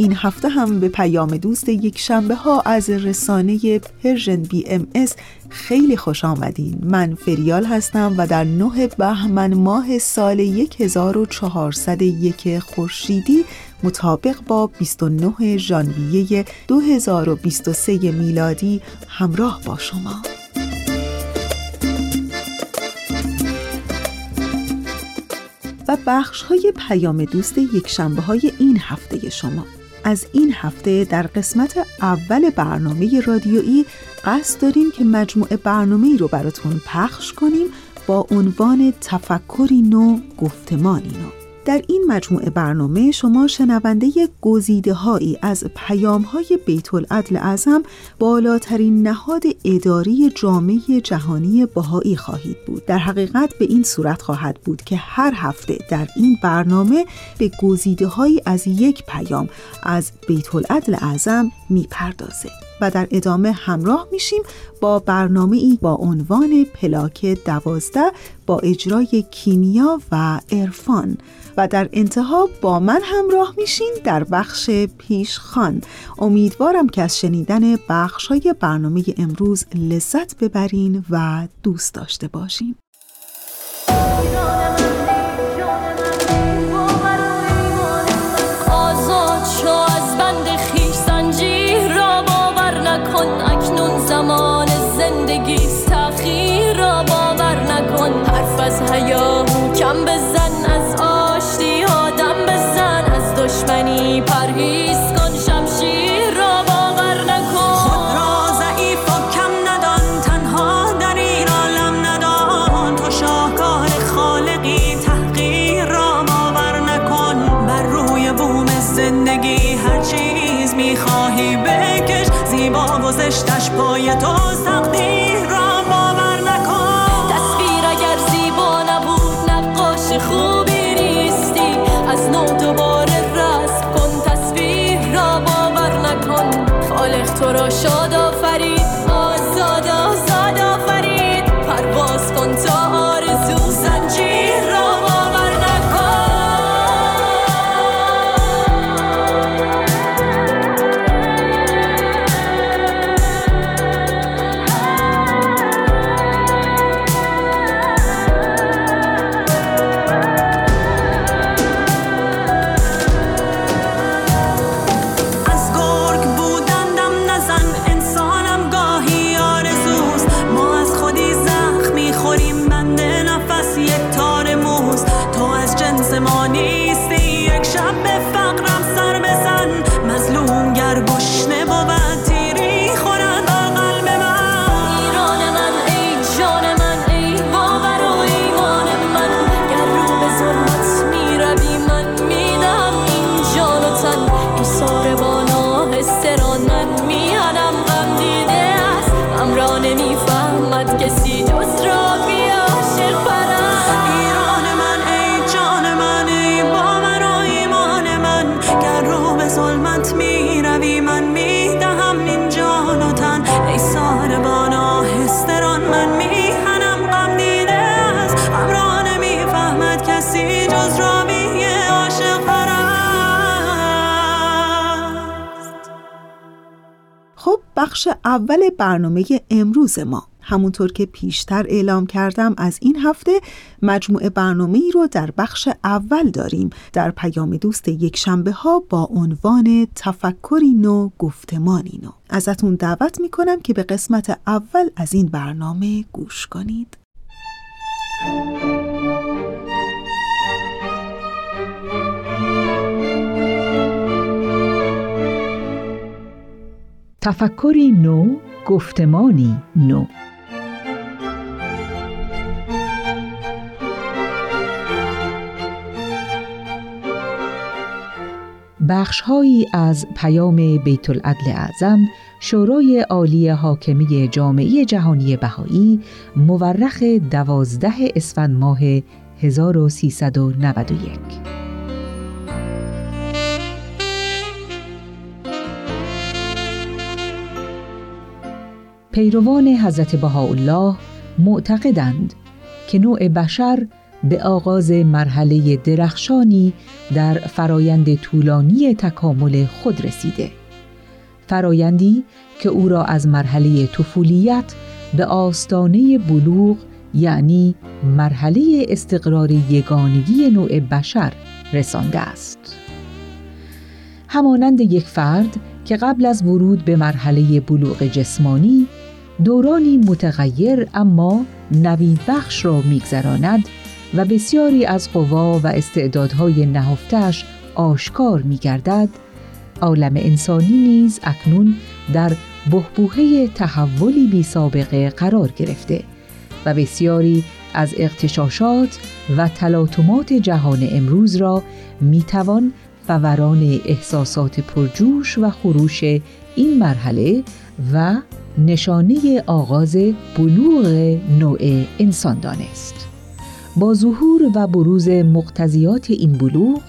این هفته هم به پیام دوست یکشنبه ها از رسانه Persian BMS خیلی خوش آمدین. من فریال هستم و در نه بهمن ماه سال 1401 خورشیدی مطابق با 29 ژانویه 2023 میلادی همراه با شما. و بخش های پیام دوست یک شنبه های این هفته شما. از این هفته در قسمت اول برنامه رادیویی قصد داریم که مجموعه برنامه ای رو براتون پخش کنیم با عنوان تفکری نو گفتمانی نو در این مجموعه برنامه شما شنونده گزیده هایی از پیام های بیت العدل اعظم بالاترین نهاد اداری جامعه جهانی بهایی خواهید بود. در حقیقت به این صورت خواهد بود که هر هفته در این برنامه به گزیده هایی از یک پیام از بیت العدل اعظم می‌پردازه. و در ادامه همراه میشیم با برنامه ای با عنوان پلاک دوازده با اجرای کیمیا و عرفان. و در انتها با من همراه میشین در بخش پیشخان امیدوارم که از شنیدن بخش های برنامه امروز لذت ببرین و دوست داشته باشین. گذشتش بخش اول برنامه امروز ما. همونطور که پیشتر اعلام کردم از این هفته مجموعه برنامه ای رو در بخش اول داریم. در پیام دوست یک شنبه ها با عنوان تفکری نو گفتمانی نو. ازتون دعوت می‌کنم که به قسمت اول از این برنامه گوش کنید. تفکری نو گفتمانی نو. بخشهایی از پیام بیت العدل اعظم شورای عالی حاکمی جامعه جهانی بهایی مورخ دوازده اسفند ماه 1391 پیروان حضرت بهاءالله معتقدند که نوع بشر به آغاز مرحله درخشانی در فرایند طولانی تکامل خود رسیده. فرایندی که او را از مرحله طفولیت به آستانه بلوغ یعنی مرحله استقرار یگانگی نوع بشر رسانده است. همانند یک فرد که قبل از ورود به مرحله بلوغ جسمانی دورانی متغیر اما نوید بخش را میگذراند و بسیاری از قوا و استعدادهای نهفتش آشکار می گردد، عالم انسانی نیز اکنون در بهبوهه تحولی بی سابقه قرار گرفته و بسیاری از اقتشاشات و تلاطمات جهان امروز را می توان فوران احساسات پرجوش و خروش این مرحله و نشانه آغاز بلوغ نوع انسان دانست. با ظهور و بروز مقتضیات این بلوغ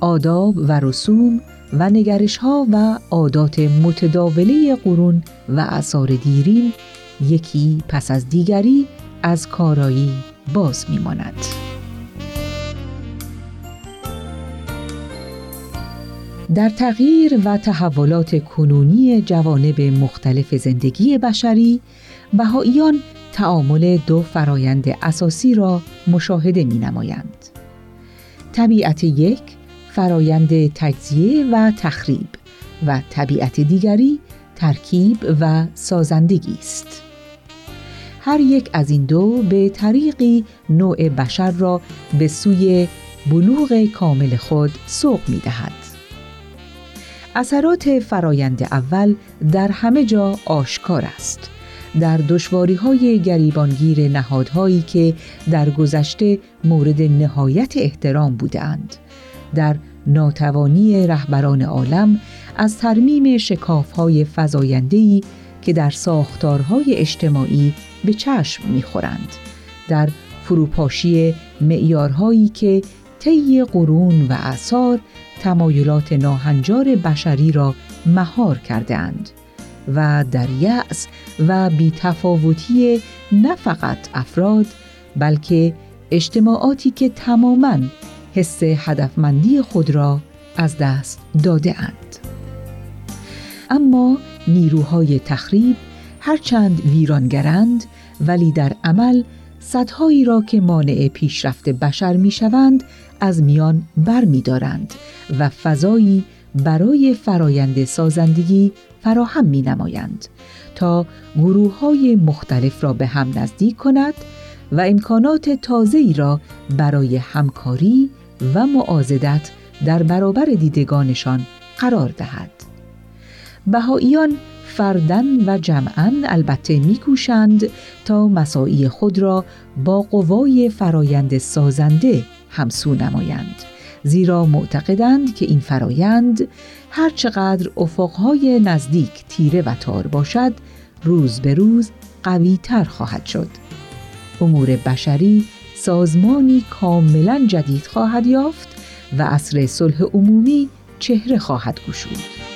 آداب و رسوم و نگرش ها و عادات متداوله قرون و اثار دیرین یکی پس از دیگری از کارایی باز میماند. در تغییر و تحولات کنونی جوانب مختلف زندگی بشری بهاییان تعامل دو فرایند اساسی را مشاهده می نمایند. طبیعت یک فرایند تجزیه و تخریب و طبیعت دیگری ترکیب و سازندگی است. هر یک از این دو به طریقی نوع بشر را به سوی بلوغ کامل خود سوق می دهد. اثرات فرایند اول در همه جا آشکار است. در دشواری های گریبانگیر نهادهایی که در گذشته مورد نهایت احترام بودند در ناتوانی رهبران عالم از ترمیم شکاف های فضایندهی که در ساختارهای اجتماعی به چشم می‌خورند در فروپاشی معیارهایی که طی قرون و اثار تمایلات ناهنجار بشری را مهار کردهاند و در یأس و بیتفاوتی نه فقط افراد بلکه اجتماعاتی که تماماً حس هدفمندی خود را از دست داده اند. اما نیروهای تخریب هرچند ویرانگرند ولی در عمل صدهایی را که مانع پیشرفت بشر می‌شوند از میان بر می دارند و فضایی برای فرایند سازندگی فراهم می نمایند تا گروه های مختلف را به هم نزدیک کند و امکانات تازه‌ای را برای همکاری و معازدت در برابر دیدگانشان قرار دهد. بهاییان فردن و جمعا البته میکوشند تا مساعی خود را با قوای فرایند سازنده همسو نمایند زیرا معتقدند که این فرایند هرچقدر افقهای نزدیک تیره و تار باشد روز به روز قوی تر خواهد شد امور بشری سازمانی کاملا جدید خواهد یافت و اصر صلح عمومی چهره خواهد گشود.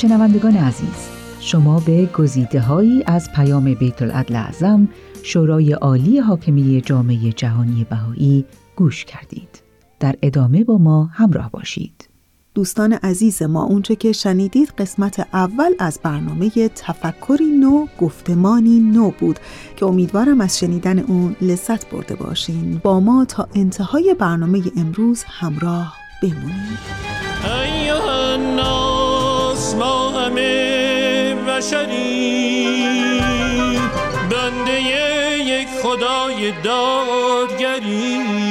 شنوندگان عزیز شما به گزیده هایی از پیام بیت العدل اعظم شورای عالی حاکمی جامعه جهانی بهایی گوش کردید. در ادامه با ما همراه باشید. دوستان عزیز ما اونچه که شنیدید قسمت اول از برنامه تفکری نو گفتمانی نو بود که امیدوارم از شنیدن اون لذت برده باشین با ما تا انتهای برنامه امروز همراه بمونید ما همه بشری. بنده یک خدای دادگری.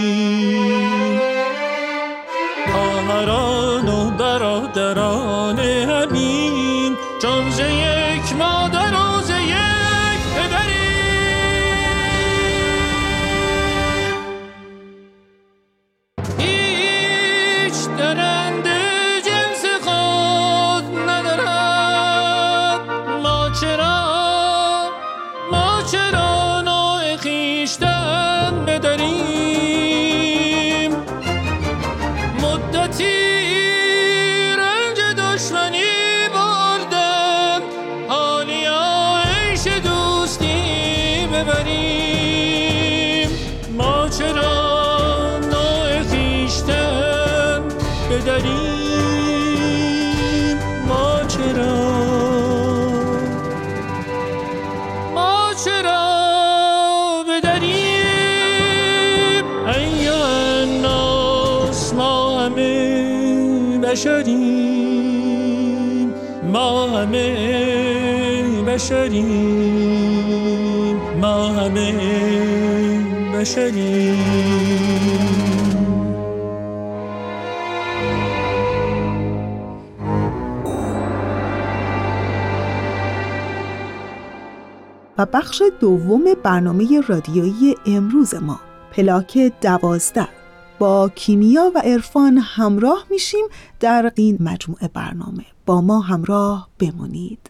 ببریم. ما چرا نوع خیشتن بداریم ما چرا ما چرا بداریم ایا الناس ما همه بشریم. ما همه بشریم. بشریم و بخش دوم برنامه رادیویی امروز ما پلاک دوازده. با کیمیا و عرفان همراه میشیم در این مجموعه برنامه. با ما همراه بمونید.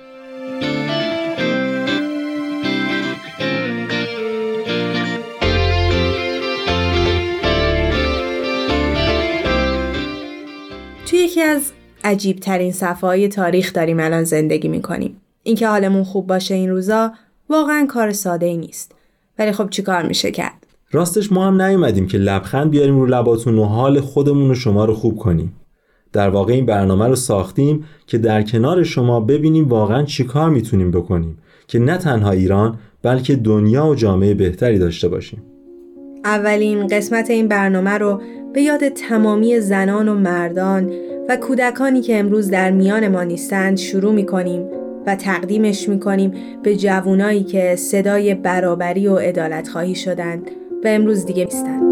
عجیب ترین صفحه تاریخ داریم الان زندگی می‌کنیم. اینکه حالمون خوب باشه این روزا واقعا کار ساده ای نیست. ولی خب چیکار میشه کرد؟ راستش ما هم نیومدیم که لبخند بیاریم رو لباتون و حال خودمون و شما رو خوب کنیم. در واقع این برنامه رو ساختیم که در کنار شما ببینیم واقعا چیکار می‌تونیم بکنیم که نه تنها ایران بلکه دنیا و جامعه بهتری داشته باشیم. اولین قسمت این برنامه رو به یاد تمامی زنان و مردان و کودکانی که امروز در میان ما نیستند شروع می کنیم و تقدیمش می کنیم به جوانایی که صدای برابری و عدالت خواهی شدند و امروز دیگه نیستند.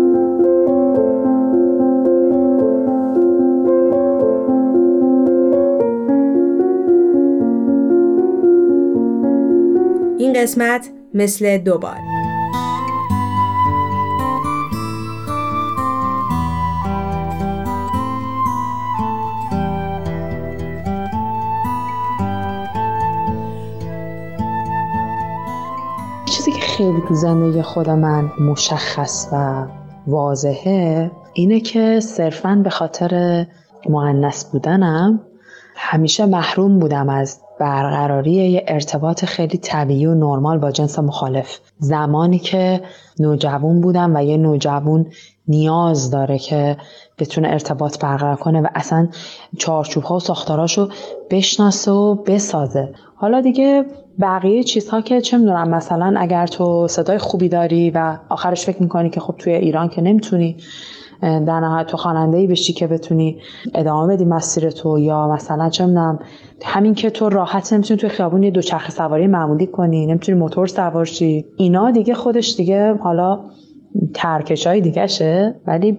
این قسمت مثل دوبار تو زندگی خود من مشخص و واضحه اینه که صرفا به خاطر معنس بودنم همیشه محروم بودم از برقراری یه ارتباط خیلی طبیعی و نرمال با جنس مخالف. زمانی که نوجوان بودم و یه نوجوان نیاز داره که بتونه ارتباط برقرار کنه و اصلا چارچوب ها و ساختاراشو بشناسه و بسازه. حالا دیگه بقیه چیزها که چه می‌دونم مثلا اگر تو صدای خوبی داری و آخرش فکر می‌کنی که خب توی ایران که نمی‌تونی در نهایت تو خواننده ای بشی که بتونی ادامه بدی مسیر تو یا مثلا چه می‌دونم همین که تو راحت نمی‌تونی توی خیابون یه دوچرخه سواری معمولی کنی نمی‌تونی موتور سوار شی. اینا دیگه خودش دیگه حالا ترکش های دیگه شه ولی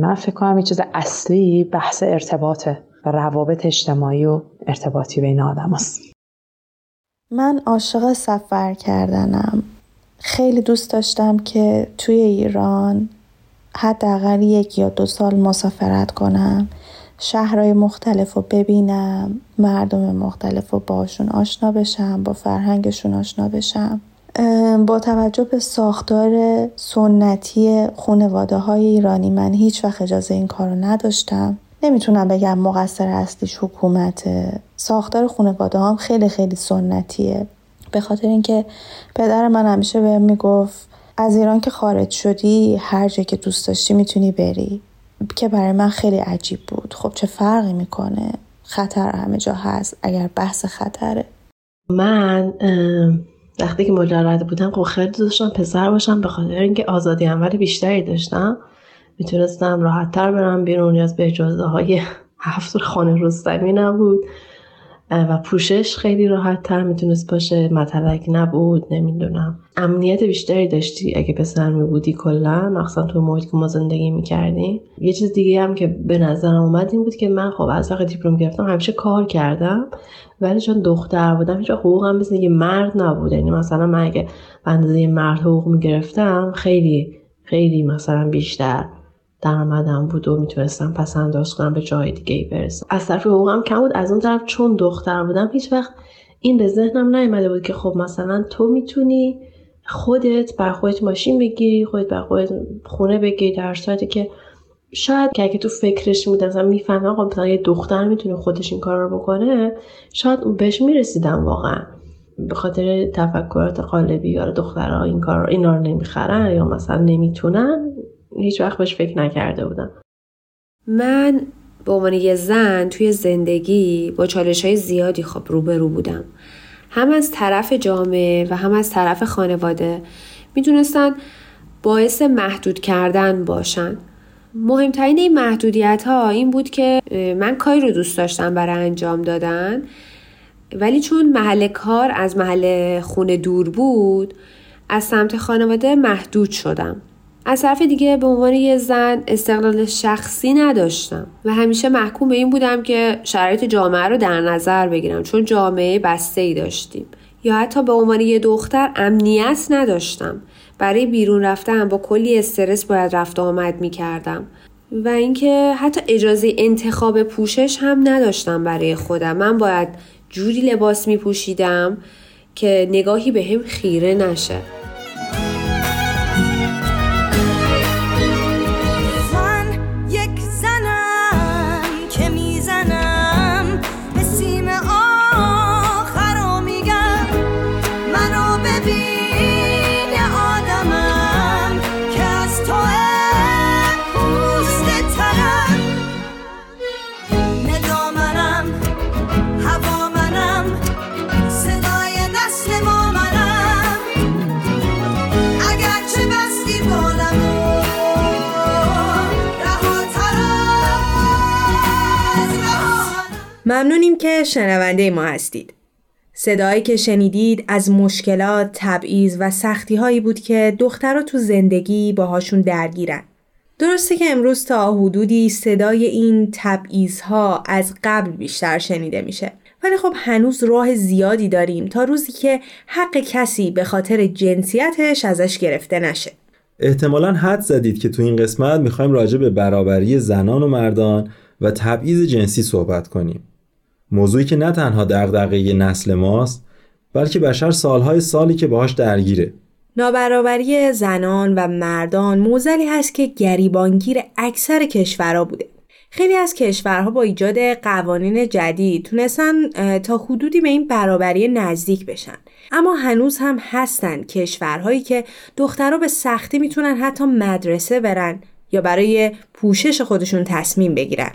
من فکر کنم یه چیز اصلی بحث ارتباطه و روابط اجتماعی و ارتباطی بین آدم هست. من عاشق سفر کردنم. خیلی دوست داشتم که توی ایران حداقل یک یا دو سال مسافرت کنم شهرهای مختلف رو ببینم مردم مختلف رو باشون آشنا بشم با فرهنگشون آشنا بشم. با توجه به ساختار سنتی خانواده های ایرانی من هیچ وقت اجازه این کارو نداشتم. نمی‌تونم بگم مقصر اصلیش حکومت ساختار خانواده هم خیلی خیلی سنتیه. به خاطر اینکه پدر من همیشه بهم می‌گفت از ایران که خارج شدی هر جا که دوست داشتی می‌تونی بری. که برای من خیلی عجیب بود. خب چه فرقی می‌کنه؟ خطر همه جا هست. اگر بحث خطره. من وقتی که مجرد بودم خب خیلی داشتم پسر باشم به خاطر اینکه آزادی عمل بیشتری داشتم. می‌تونستم راحتتر برم بیرون. نیاز به اجازه های هفت خانه رستمی نبود. و پوشش خیلی راحت تر می‌تونست باشه. مطلق نبود نمی‌دونم. امنیت بیشتری داشتی اگه پسر می بودی کلا مخصوصا تو محیط که ما زندگی می‌کردیم. یه چیز دیگه هم که به نظرم اومد این بود که من خب از وقت دیپلم گرفتم همیشه کار کردم ولی چون دختر بودم هیچ حقوقم مثل یه مرد نبود یعنی مثلا من اگه به اندازه مرد حقوق می‌گرفتم خیلی خیلی مثلا بیشتر. درآمدم بود و می‌تونستم پس انداز کنم به جای دیگه برسم. از طرف حقوقم کم بود از اون طرف چون دختر بودم هیچ وقت این به ذهنم نیومده بود که خب مثلا تو می‌تونی خودت بر خودت ماشین بگیری خودت بر خودت خونه بگیری در صورتی که شاید که اگه تو فکرش بود مثلا می‌فهمم خب مثلا یه دختر می‌تونه خودش این کار رو بکنه شاید بهش می‌رسیدم واقعا. به خاطر تفکرات قالبی یا دخترها این کار اینا رو نمی‌خرن یا مثلا نمی‌تونن. هیچ وقت بهش فکر نکرده بودم. من به عنوان یه زن توی زندگی با چالش های زیادی خب روبرو بودم. هم از طرف جامعه و هم از طرف خانواده می‌تونستن باعث محدود کردن باشن. مهمترین این محدودیت ها این بود که من کاری رو دوست داشتم برای انجام دادن ولی چون محل کار از محل خونه دور بود از سمت خانواده محدود شدم. از طرف دیگه به عنوان یه زن استقلال شخصی نداشتم و همیشه محکوم به این بودم که شرایط جامعه رو در نظر بگیرم چون جامعه بسته ای داشتیم. یا حتی به عنوان یه دختر امنیت نداشتم. برای بیرون رفتن با کلی استرس باید رفت آمد می کردم و اینکه حتی اجازه انتخاب پوشش هم نداشتم برای خودم. من باید جوری لباس می پوشیدم که نگاهی به هم خیره نشه. ممنونیم که شنونده ما هستید. صدایی که شنیدید از مشکلات، تبعیض و سختی هایی بود که دخترها تو زندگی باهاشون درگیرن. درسته که امروز تا حدودی صدای این تبعیض ها از قبل بیشتر شنیده میشه. ولی خب هنوز راه زیادی داریم تا روزی که حق کسی به خاطر جنسیتش ازش گرفته نشه. احتمالا حد زدید که تو این قسمت می‌خوایم راجع به برابری زنان و مردان و تبعیض جنسی صحبت کنیم. موضوعی که نه تنها دغدغه نسل ماست بلکه بشر سالهای سالی که باهاش درگیره. نابرابری زنان و مردان موزلی هست که گریبانگیر اکثر کشورها بوده. خیلی از کشورها با ایجاد قوانین جدید تونستن تا حدودی به این برابری نزدیک بشن. اما هنوز هم هستن کشورهایی که دخترها به سختی می‌تونن حتی مدرسه برن یا برای پوشش خودشون تصمیم بگیرن.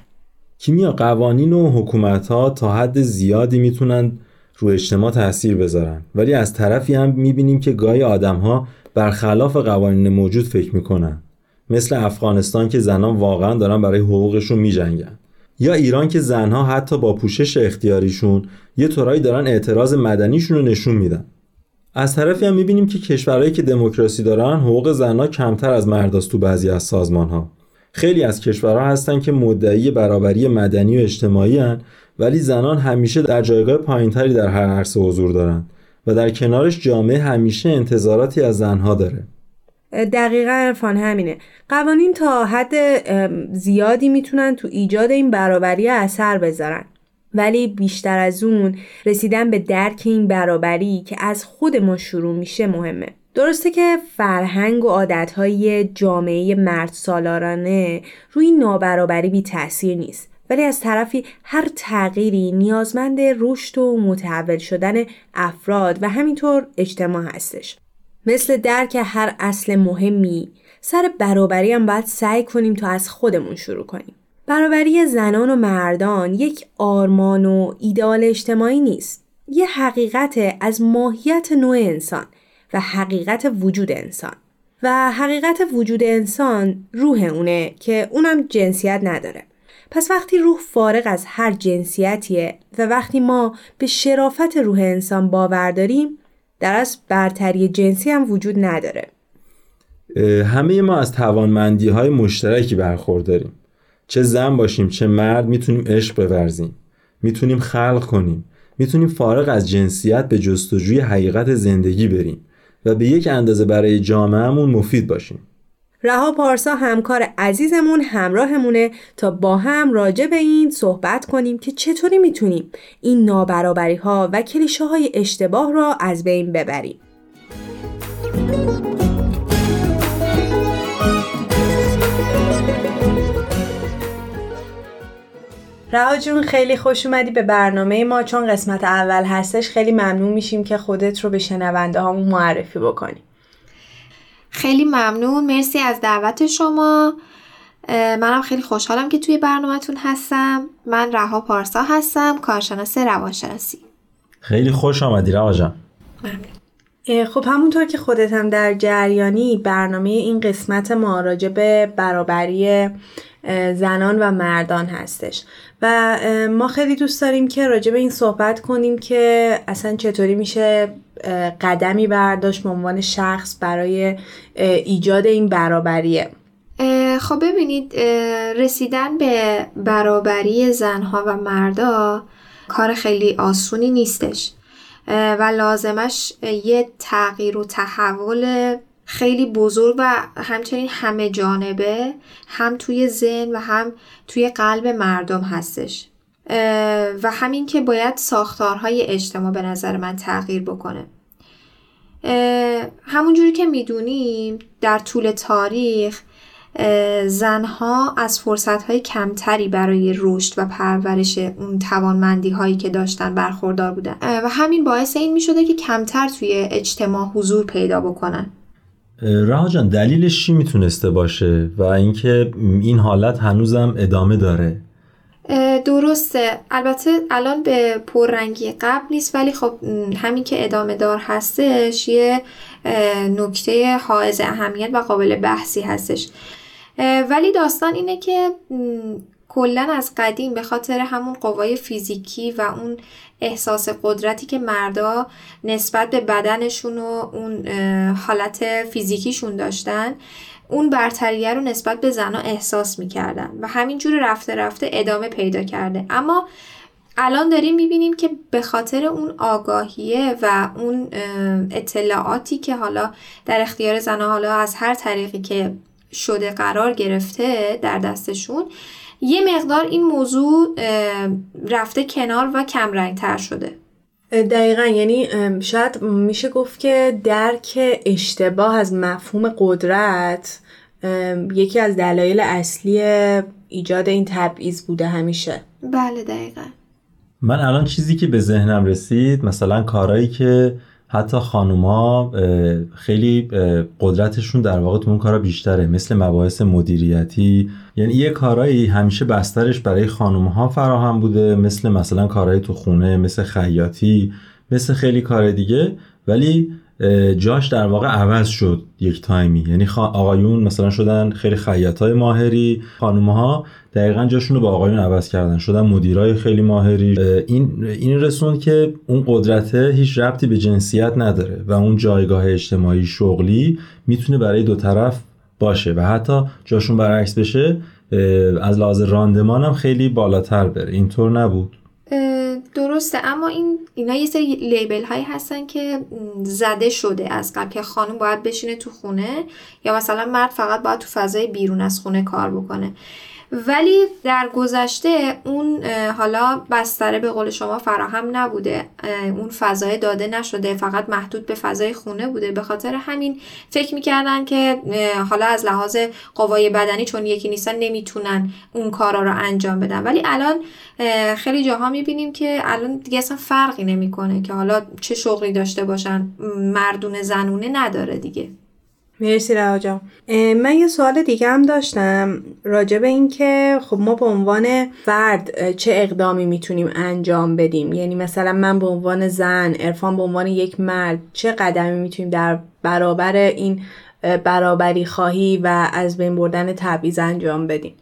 کیمیا قوانین و حکومت ها تا حد زیادی می‌تونن رو اجتماع تاثیر بذارن. ولی از طرفی هم می‌بینیم که گاهی آدم ها برخلاف قوانین موجود فکر می‌کنن. مثل افغانستان که زنان واقعا دارن برای حقوقشون میجنگن. یا ایران که زنها حتی با پوشش اختیاریشون یه طورایی دارن اعتراض مدنیشون رو نشون میدن. از طرفی هم می‌بینیم که کشورهایی که دموکراسی دارن حقوق زنها کمتر از مرداست تو بعضی از سازمان ها خیلی از کشورها هستن که مدعی برابری مدنی و اجتماعی هن ولی زنان همیشه در جایگاه پایینتری در هر عرصه حضور دارن و در کنارش جامعه همیشه انتظاراتی از زنها داره. دقیقا عرفان همینه. قوانین تا حد زیادی می‌تونن تو ایجاد این برابری اثر بذارن. ولی بیشتر از اون رسیدن به درک این برابری که از خود ما شروع میشه مهمه. درسته که فرهنگ و عادتهای جامعه مرد سالارانه روی نابرابری بی تاثیر نیست. ولی از طرفی هر تغییری نیازمند رشد و متحول شدن افراد و همینطور اجتماع هستش. مثل درک هر اصل مهمی سر برابری هم باید سعی کنیم تا از خودمون شروع کنیم. برابری زنان و مردان یک آرمان و ایدال اجتماعی نیست. یه حقیقت از ماهیت نوع انسان. و حقیقت وجود انسان. و حقیقت وجود انسان روح اونه که اونم جنسیت نداره. پس وقتی روح فارغ از هر جنسیتیه و وقتی ما به شرافت روح انسان باور داریم در از برتری جنسی هم وجود نداره. همه ما از توانمندی های مشترکی برخورداریم. چه زن باشیم چه مرد می‌تونیم عشق بورزیم. می‌تونیم خلق کنیم. می‌تونیم فارغ از جنسیت به جستجوی حقیقت زندگی بریم. و به یک اندازه برای جامعهمون مفید باشیم رها پارسا همکار عزیزمون همراهمونه تا با هم راجع به این صحبت کنیم که چطوری می‌تونیم این نابرابری ها و کلیشه های اشتباه را از بین ببریم. رها جون خیلی خوش اومدی به برنامه ما. چون قسمت اول هستش خیلی ممنون میشیم که خودت رو به شنونده هامون معرفی بکنی. خیلی ممنون. مرسی از دعوت شما. منم خیلی خوشحالم که توی برنامهتون هستم. من رها پارسا هستم کارشناس روانشناسی. خیلی خوش آمدی رها جان. خب همونطور که خودت هم در جریانی برنامه این قسمت ما راجع به برابری زنان و مردان هستش. و ما خیلی دوست داریم که راجع به این صحبت کنیم که اصلا چطوری میشه قدمی برداشت به عنوان شخص برای ایجاد این برابریه. خب ببینید رسیدن به برابری زنها و مردا کار خیلی آسونی نیستش. و لازمش یه تغییر و تحول خیلی بزرگ و همچنین همه جانبه هم توی ذهن و هم توی قلب مردم هستش. و همین که باید ساختارهای اجتماع به نظر من تغییر بکنه. همونجوری که می‌دونیم در طول تاریخ زنها از فرصتهای کمتری برای رشد و پرورش اون توانمندی هایی که داشتن برخوردار بودن. و همین باعث این می شده که کمتر توی اجتماع حضور پیدا بکنن. رها جان دلیلش چی می‌تونسته باشه؟ و اینکه این حالت هنوزم ادامه داره. درسته. البته الان به پررنگی قبل نیست ولی خب همین که ادامه دار هستش یه نکته حائز اهمیت و قابل بحثی هستش. ولی داستان اینه که کلا از قدیم به خاطر همون قوای فیزیکی و اون احساس قدرتی که مردا نسبت به بدنشون و اون حالت فیزیکیشون داشتن اون برتریه رو نسبت به زنها احساس می‌کردن و همینجور رفته رفته ادامه پیدا کرده. اما الان داریم می‌بینیم که به خاطر اون آگاهیه و اون اطلاعاتی که حالا در اختیار زنها حالا از هر طریقی که شده قرار گرفته در دستشون یه مقدار این موضوع رفته کنار و کم تر شده دقیقا. یعنی شاید میشه گفت که درک اشتباه از مفهوم قدرت یکی از دلایل اصلی ایجاد این تبعیض بوده همیشه. بله دقیقا. من الان چیزی که به ذهنم رسید مثلا کارهایی که حتی خانوما خیلی قدرتشون در واقع تو اون کارا بیشتره. مثل مباحث مدیریتی. یعنی یه کارایی همیشه بسترش برای خانومها فراهم بوده. مثل مثلا کارهای تو خونه مثل خیاطی مثل خیلی کار دیگه. ولی جاش در واقع عوض شد یک تایمی. یعنی آقایون مثلا شدن خیلی های ماهری ها دقیقا جاشون رو با آقایون عوض کردن. شدن مدیرای خیلی ماهری. این این رسون که اون قدرت هیچ ربطی به جنسیت نداره و اون جایگاه اجتماعی شغلی می‌تونه برای دو طرف باشه و حتی جاشون برعکس بشه از لحاظ راندمان هم خیلی بالاتر بره. اینطور نبود. درسته اما این اینا یه سری لیبل هایی هستن که زده شده از قبل که خانم باید بشینه تو خونه یا مثلا مرد فقط باید تو فضای بیرون از خونه کار بکنه. ولی در گذشته اون حالا بستره به قول شما فراهم نبوده. اون فضای داده نشده. فقط محدود به فضای خونه بوده. به خاطر همین فکر می‌کردن که حالا از لحاظ قوای بدنی چون یکی نیستن نمی‌تونن اون کارا رو انجام بدن. ولی الان خیلی جاها می‌بینیم که الان دیگه اصلا فرقی نمی‌کنه که حالا چه شغلی داشته باشن. مردونه زنونه نداره دیگه. مرسی رها جان. من یه سوال دیگه هم داشتم راجع به این که خب ما به عنوان فرد چه اقدامی می‌تونیم انجام بدیم؟ یعنی مثلا من به عنوان زن ارفان به عنوان یک مرد چه قدمی می‌تونیم در برابر این برابری خواهی و از بین بردن تبعیض انجام بدیم؟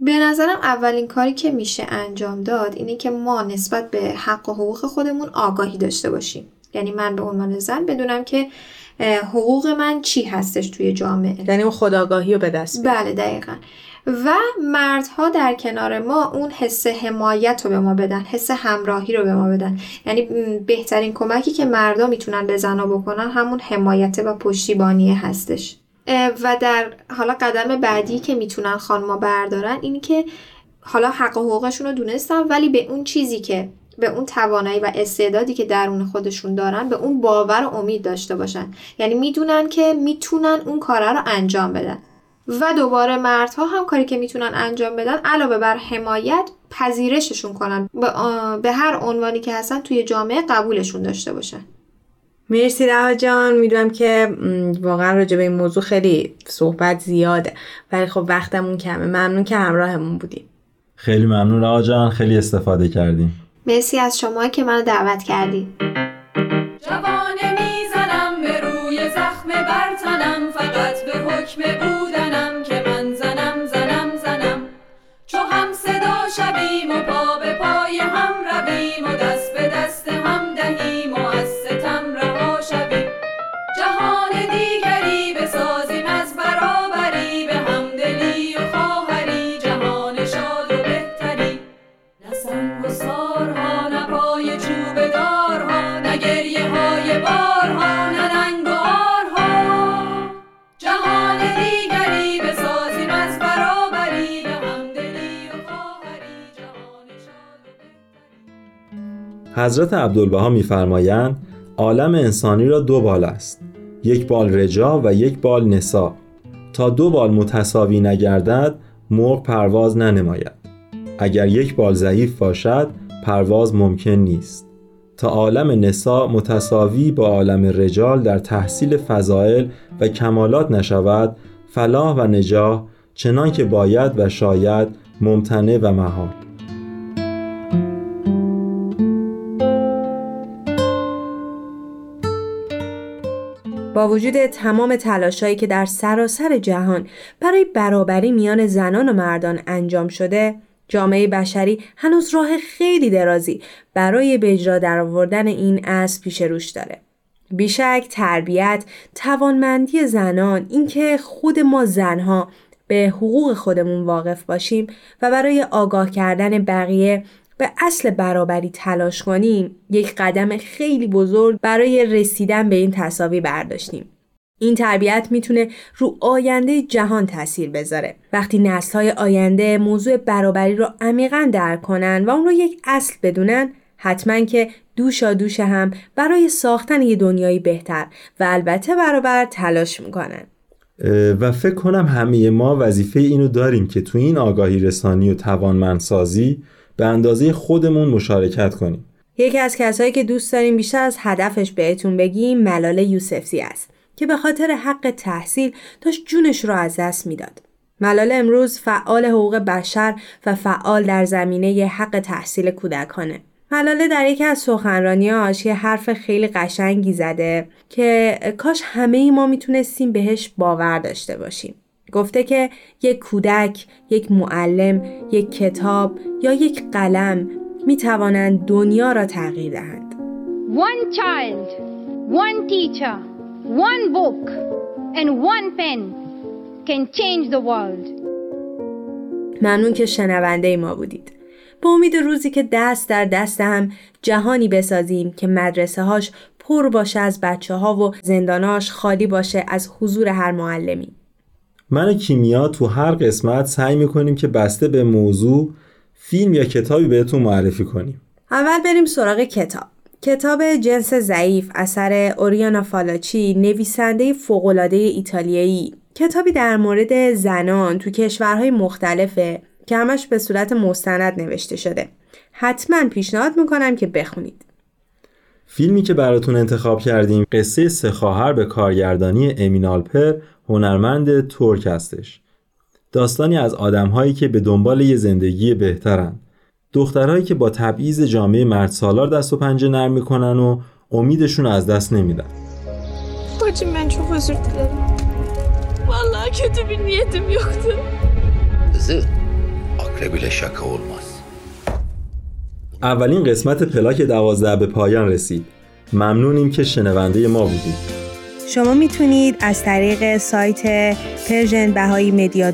به نظرم اولین کاری که میشه انجام داد اینه که ما نسبت به حق و حقوق خودمون آگاهی داشته باشیم. یعنی من به عنوان زن بدونم که حقوق من چی هستش توی جامعه؟ یعنی اون خداگاهی رو به دست بله دقیقا. و مردها در کنار ما اون حس حمایت رو به ما بدن حس همراهی رو به ما بدن. یعنی بهترین کمکی که مردا می‌تونن به زنا بکنن همون حمایت و پشتیبانی هستش. و در حالا قدم بعدی که می‌تونن خانما بردارن اینی که حالا حق و حقوقشون رو دونستن ولی به اون چیزی که به اون توانایی و استعدادی که درون خودشون دارن به اون باور و امید داشته باشن. یعنی می‌دونن که می‌تونن اون کاره رو انجام بدن. و دوباره مردها هم کاری که می‌تونن انجام بدن علاوه بر حمایت پذیرششون کنن. به هر عنوانی که هستن توی جامعه قبولشون داشته باشن. مرسی رها جان. می‌دونم که واقعا راجع به این موضوع خیلی صحبت زیاده. ولی خب وقتمون کمه. ممنون که همراهمون بودیم. خیلی ممنون رها جان. خیلی استفاده کردیم. مرسی از شما که منو دعوت کردی. جوانه می‌زنم به روی زخم برتنم فقط به حکم بودنم که حضرت عبدالبها میفرمایند عالم انسانی را دو بال است یک بال رجا و یک بال نسا. تا دو بال متساوی نگردد مرغ پرواز ننماید. اگر یک بال ضعیف باشد پرواز ممکن نیست. تا عالم نسا متساوی با عالم رجال در تحصیل فضائل و کمالات نشود فلاح و نجاح چنان که باید و شاید ممتنع و محال. با وجود تمام تلاشایی که در سراسر جهان برای برابری میان زنان و مردان انجام شده جامعه بشری هنوز راه خیلی درازی برای به اجرا درآوردن این اصل پیش روش داره. بیشک تربیت، توانمندی زنان، اینکه خود ما زنها به حقوق خودمون واقف باشیم و برای آگاه کردن بقیه به اصل برابری تلاش کنیم یک قدم خیلی بزرگ برای رسیدن به این تصاوی برداشتیم. این تربیت می‌تونه رو آینده جهان تاثیر بذاره. وقتی نسل‌های آینده موضوع برابری رو عمیقا درک کنن و اون رو یک اصل بدونن حتما که دوشا دوش هم برای ساختن یه دنیایی بهتر و البته برابر تلاش می‌کنن. و فکر کنم همه ما وظیفه اینو داریم که تو این آگاهی رسانی و توانمندسازی به اندازه خودمون مشارکت کنیم یکی از کسایی که دوست داریم بیشتر از هدفش بهتون بگیم ملاله یوسفزی است که به خاطر حق تحصیل داشت جونش رو از دست می‌داد. ملاله امروز فعال حقوق بشر و فعال در زمینه حق تحصیل کودکانه. ملاله در یکی از سخنرانیاش یه حرف خیلی قشنگی زده که کاش همه ای ما می‌تونستیم بهش باور داشته باشیم. گفته که یک کودک، یک معلم، یک کتاب یا یک قلم می توانند دنیا را تغییر دهند. One child, one teacher, one book and one pen can change the world. ممنون که شنونده ما بودید. به امید روزی که دست در دست هم جهانی بسازیم که مدرسه هاش پر باشه از بچه ها و زنداناش خالی باشه از حضور هر معلمی. من کیمیا تو هر قسمت سعی می‌کنیم که بسته به موضوع فیلم یا کتابی بهتون معرفی کنیم. اول بریم سراغ کتاب. کتاب جنس ضعیف اثر اوریانا فالاچی نویسنده فوقالعاده ایتالیایی کتابی در مورد زنان تو کشورهای مختلفه که همش به صورت مستند نوشته شده حتما پیشنهاد می‌کنم که بخونید فیلمی که براتون انتخاب کردیم قصه سه خواهر به کارگردانی امینالپر هنرمند ترک هستش داستانی از آدمهایی که به دنبال یه زندگی بهترن دخترهایی که با تبعیض جامعه مرد سالار دست و پنجه نرم می‌کنن و امیدشون از دست نمیدن Bacım ben çok özür dilerim. Vallahi kötü bir niyetim yoktu. Kızı akrep ile şaka olmaz. اولین قسمت پلاک دوازده به پایان رسید ممنونیم که شنونده ما بودید شما می‌تونید از طریق سایت Persian Bahá'í Media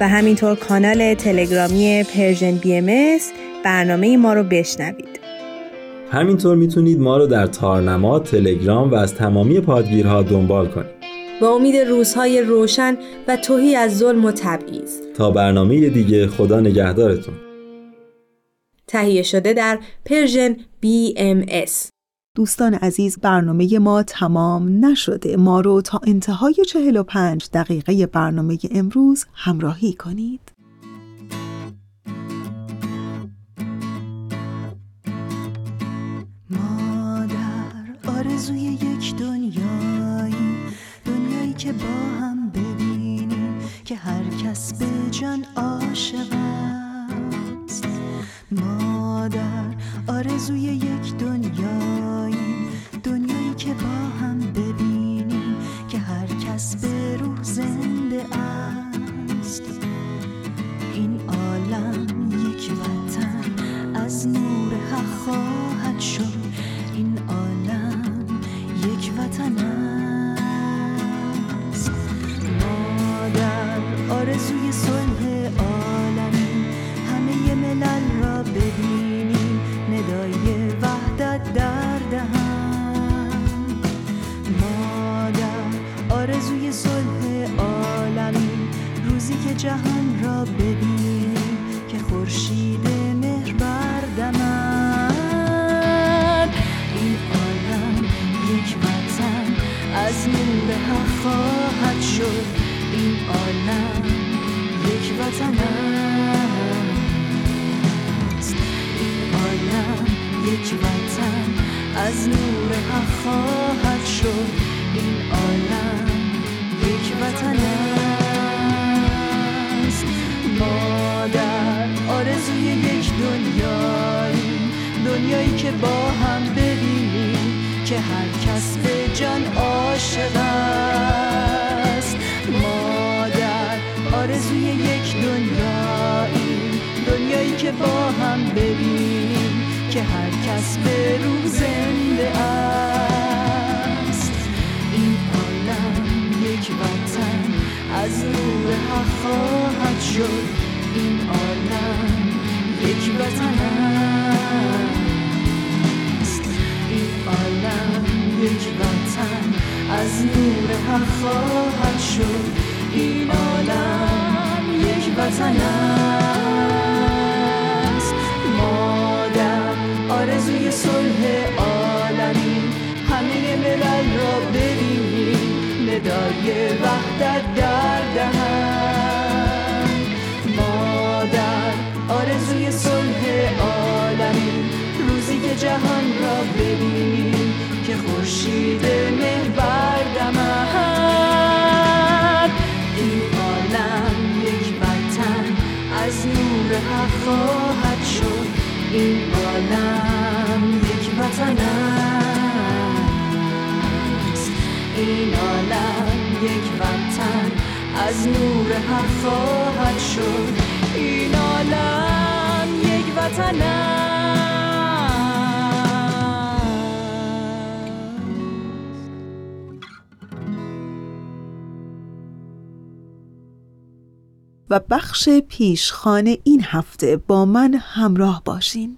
و همینطور کانال تلگرامی Persian BM برنامه ما رو بشنوید. همینطور می‌تونید ما رو در تارنما، تلگرام و از تمامی پادگیرها دنبال کنید. با امید روزهای روشن و توهی از ظلم و تبعیض. تا برنامه دیگه خدا نگهدارتون. تهیه شده در پرژن BMS دوستان عزیز برنامه ما تمام نشده. ما رو تا انتهای 45 دقیقه برنامه امروز همراهی کنید. مادر آرزوی یک دنیایی دنیایی که با هم ببینیم که هر کس به جان عاشق است. مادر آرزوی یک دنیایی جهان را ببینیم که خورشید مهر بردمد این عالم یک وطن از نور حق خواهد شد. این عالم یک وطن است. این عالم یک وطن از نور حق خواهد شد. این عالم یک وطن است دنیایی که با هم ببینیم که هر کس به جان عاشق است. مادر آرزوی یک دنیایی. دنیایی که با هم ببینیم که هر کس به روح زنده است. این عالم یک وطن از نور حق خواهد شد. این عالم یک وطن است. یک وطن از نور حق خواهد شد این عالم یک وطن است. مادر آرزوی صلح عالمی همه ملل را ببینیم. ندای وحدت در دهن. مادر آرزوی صلح عالمی روزی که جهان را ببینیم. خورشید مهر بردمد این عالم یک وطن از نور حق خواهد شد. این عالم یک وطن است. این عالم یک وطن از نور حق خواهد شد. این عالم یک وطن است و بخش پیشخانه این هفته با من همراه باشین.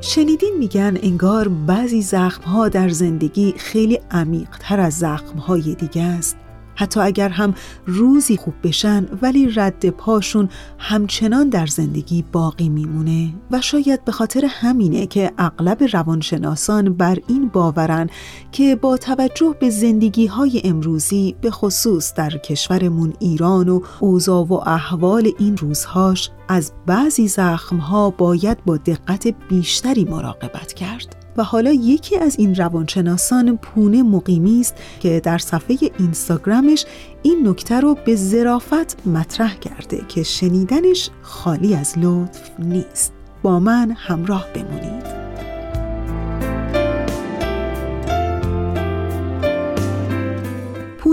شنیدین میگن انگار بعضی زخمها در زندگی خیلی عمیق تر از زخمهای دیگه است. حتی اگر هم روزی خوب بشن ولی رد پاشون همچنان در زندگی باقی میمونه. و شاید به خاطر همینه که اغلب روانشناسان بر این باورن که با توجه به زندگی های امروزی به خصوص در کشورمون ایران و اوضاع و احوال این روزهاش از بعضی زخمها باید با دقت بیشتری مراقبت کرد. و حالا یکی از این روانشناسان پونه مقیمی است که در صفحه اینستاگرامش این نکته رو به ظرافت مطرح کرده که شنیدنش خالی از لطف نیست. با من همراه بمونید.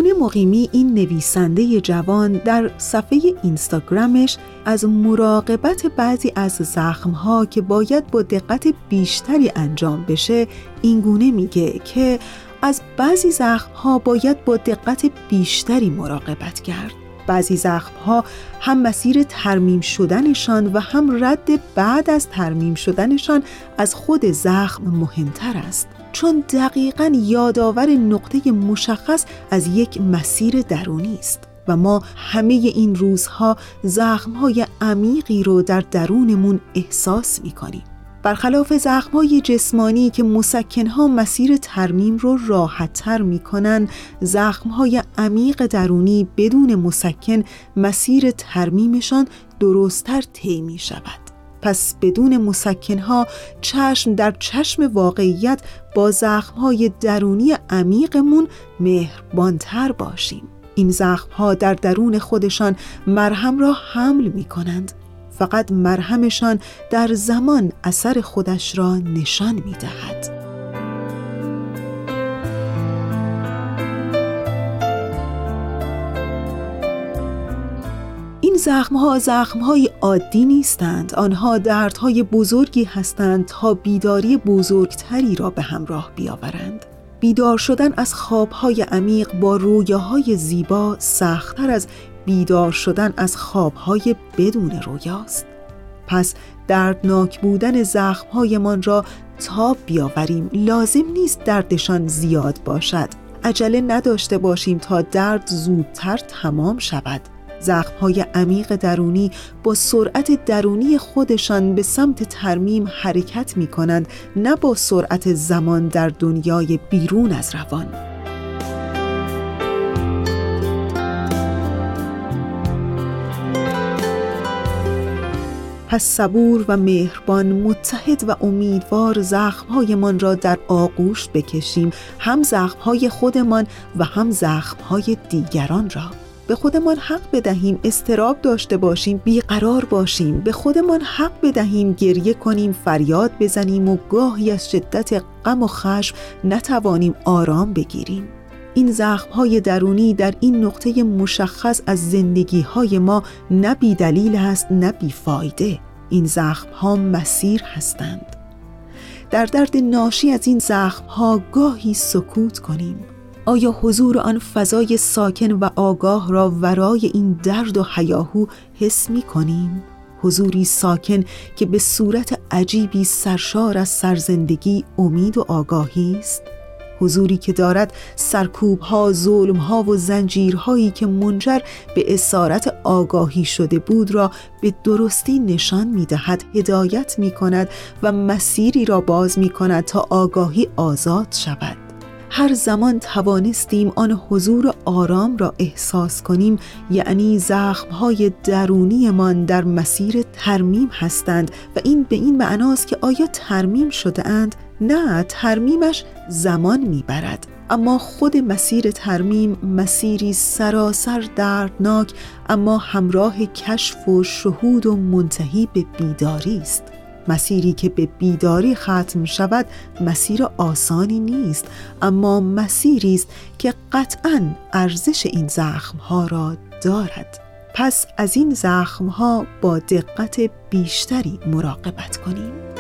پونه مقیمی این نویسنده جوان در صفحه اینستاگرامش از مراقبت بعضی از زخمها که باید با دقت بیشتری انجام بشه اینگونه میگه که از بعضی زخمها باید با دقت بیشتری مراقبت کرد. بعضی زخمها هم مسیر ترمیم شدنشان و هم رد بعد از ترمیم شدنشان از خود زخم مهمتر است. چون دقیقا یادآور نقطه مشخص از یک مسیر درونی است و ما همه این روزها زخمهای عمیقی رو در درونمون احساس می کنیم. برخلاف زخمهای جسمانی که مسکنها مسیر ترمیم رو راحتتر می کنن، زخمهای عمیق درونی بدون مسکن مسیر ترمیمشان درستتر طی می شود. پس بدون مسکنها چشم در چشم واقعیت با زخمهای درونی عمیقمون مهربانتر باشیم این زخمها در درون خودشان مرهم را حمل می کنند فقط مرهمشان در زمان اثر خودش را نشان می دهد. این زخمها زخمهای عادی نیستند. آنها دردهای بزرگی هستند تا بیداری بزرگتری را به همراه بیاورند. بیدار شدن از خوابهای عمیق با رویاهای زیبا سختتر از بیدار شدن از خوابهای بدون رویاست. پس دردناک بودن زخمهایمان را تاب بیاوریم. لازم نیست دردشان زیاد باشد. عجله نداشته باشیم تا درد زودتر تمام شود. زخمهای عمیق درونی با سرعت درونی خودشان به سمت ترمیم حرکت می کنند نه با سرعت زمان در دنیای بیرون از روان. پس صبور و مهربان متحد و امیدوار زخمهایمان را در آغوش بکشیم هم زخمهای خودمان و هم زخمهای دیگران را. به خودمان حق بدهیم استراب داشته باشیم بیقرار باشیم. به خودمان حق بدهیم گریه کنیم فریاد بزنیم و گاهی از شدت غم و خشم نتوانیم آرام بگیریم. این زخمهای درونی در این نقطه مشخص از زندگی های ما نه بی دلیل است نه بی فایده این زخمها مسیر هستند. در درد ناشی از این زخمها گاهی سکوت کنیم. آیا حضور آن فضای ساکن و آگاه را ورای این درد و حیاهو حس می کنیم؟ حضوری ساکن که به صورت عجیبی سرشار از سرزندگی امید و آگاهی است؟ حضوری که دارد سرکوب ها، ظلم ها و زنجیرهایی که منجر به اسارت ناآگاهی شده بود را به درستی نشان می دهد هدایت می کند و مسیری را باز می کند تا آگاهی آزاد شود هر زمان توانستیم آن حضور آرام را احساس کنیم یعنی زخمهای درونیمان در مسیر ترمیم هستند و این به این معناست که آیا ترمیم شده اند؟ نه ترمیمش زمان می‌برد اما خود مسیر ترمیم مسیری سراسر دردناک اما همراه کشف و شهود و منتهی به بیداری است مسیری که به بیداری ختم شود مسیر آسانی نیست اما مسیری است که قطعا ارزش این زخمها را دارد. پس از این زخمها با دقت بیشتری مراقبت کنیم.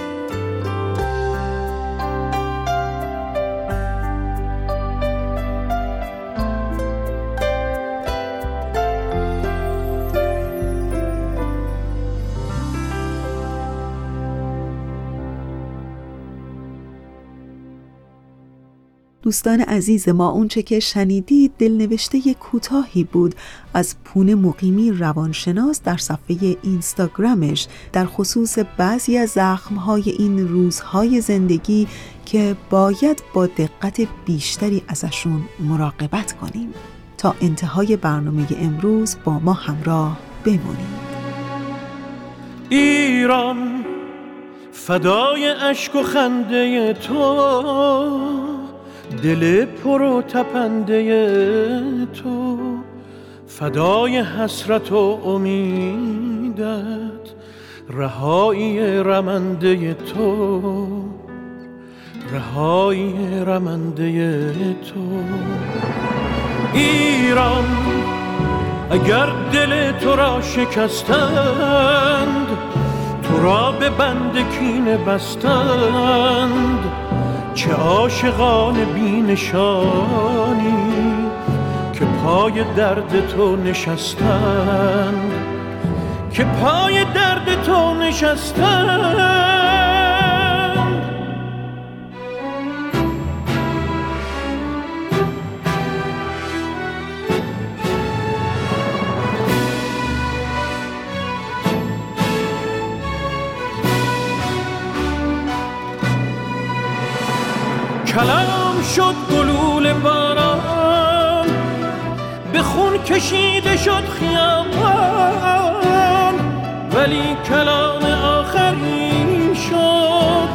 دوستان عزیز ما اونچه که شنیدید دلنوشته کوتاهی بود از پون مقیمی روانشناس در صفحه اینستاگرامش در خصوص بعضی از زخمهای این روزهای زندگی که باید با دقت بیشتری ازشون مراقبت کنیم. تا انتهای برنامه امروز با ما همراه بمونید. ایران فدای اشک و خنده تو. دل پر و تپنده تو فدای حسرت و امیدت رهایی رمنده تو رهایی رمنده تو. ایران اگر دل تو را شکستند تو را به بند کینه بستند. چه عاشقان بینشانی که پای درد تو نشستند که پای درد تو نشستند کلام شد گلول باران. به خون کشیده شد خیابان. ولی کلام آخری شد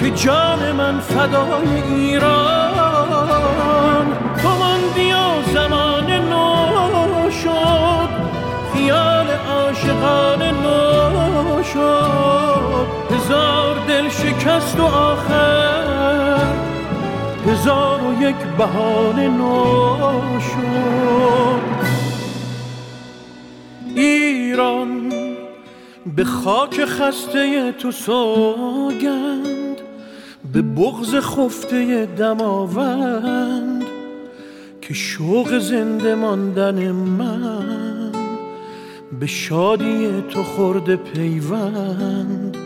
که جان من فدای ایران. تو بیا زمان نو شد. خیال عاشقان نو شد. هزار دل شکست و آخر. هزار و یک بهانه شد ایران به خاک خسته تو سوگند به بغز خفته دماوند که شوق زنده ماندن من به شادی تو خورده پیوند.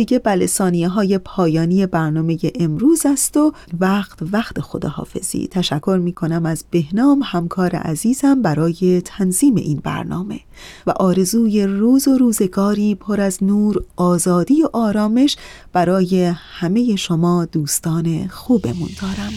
دیگه بله ثانیه های پایانی برنامه امروز است و وقت وقت خداحافظی. تشکر می کنم از بهنام همکار عزیزم برای تنظیم این برنامه. و آرزوی روز و روزگاری پر از نور آزادی و آرامش برای همه شما دوستان خوبمون دارم.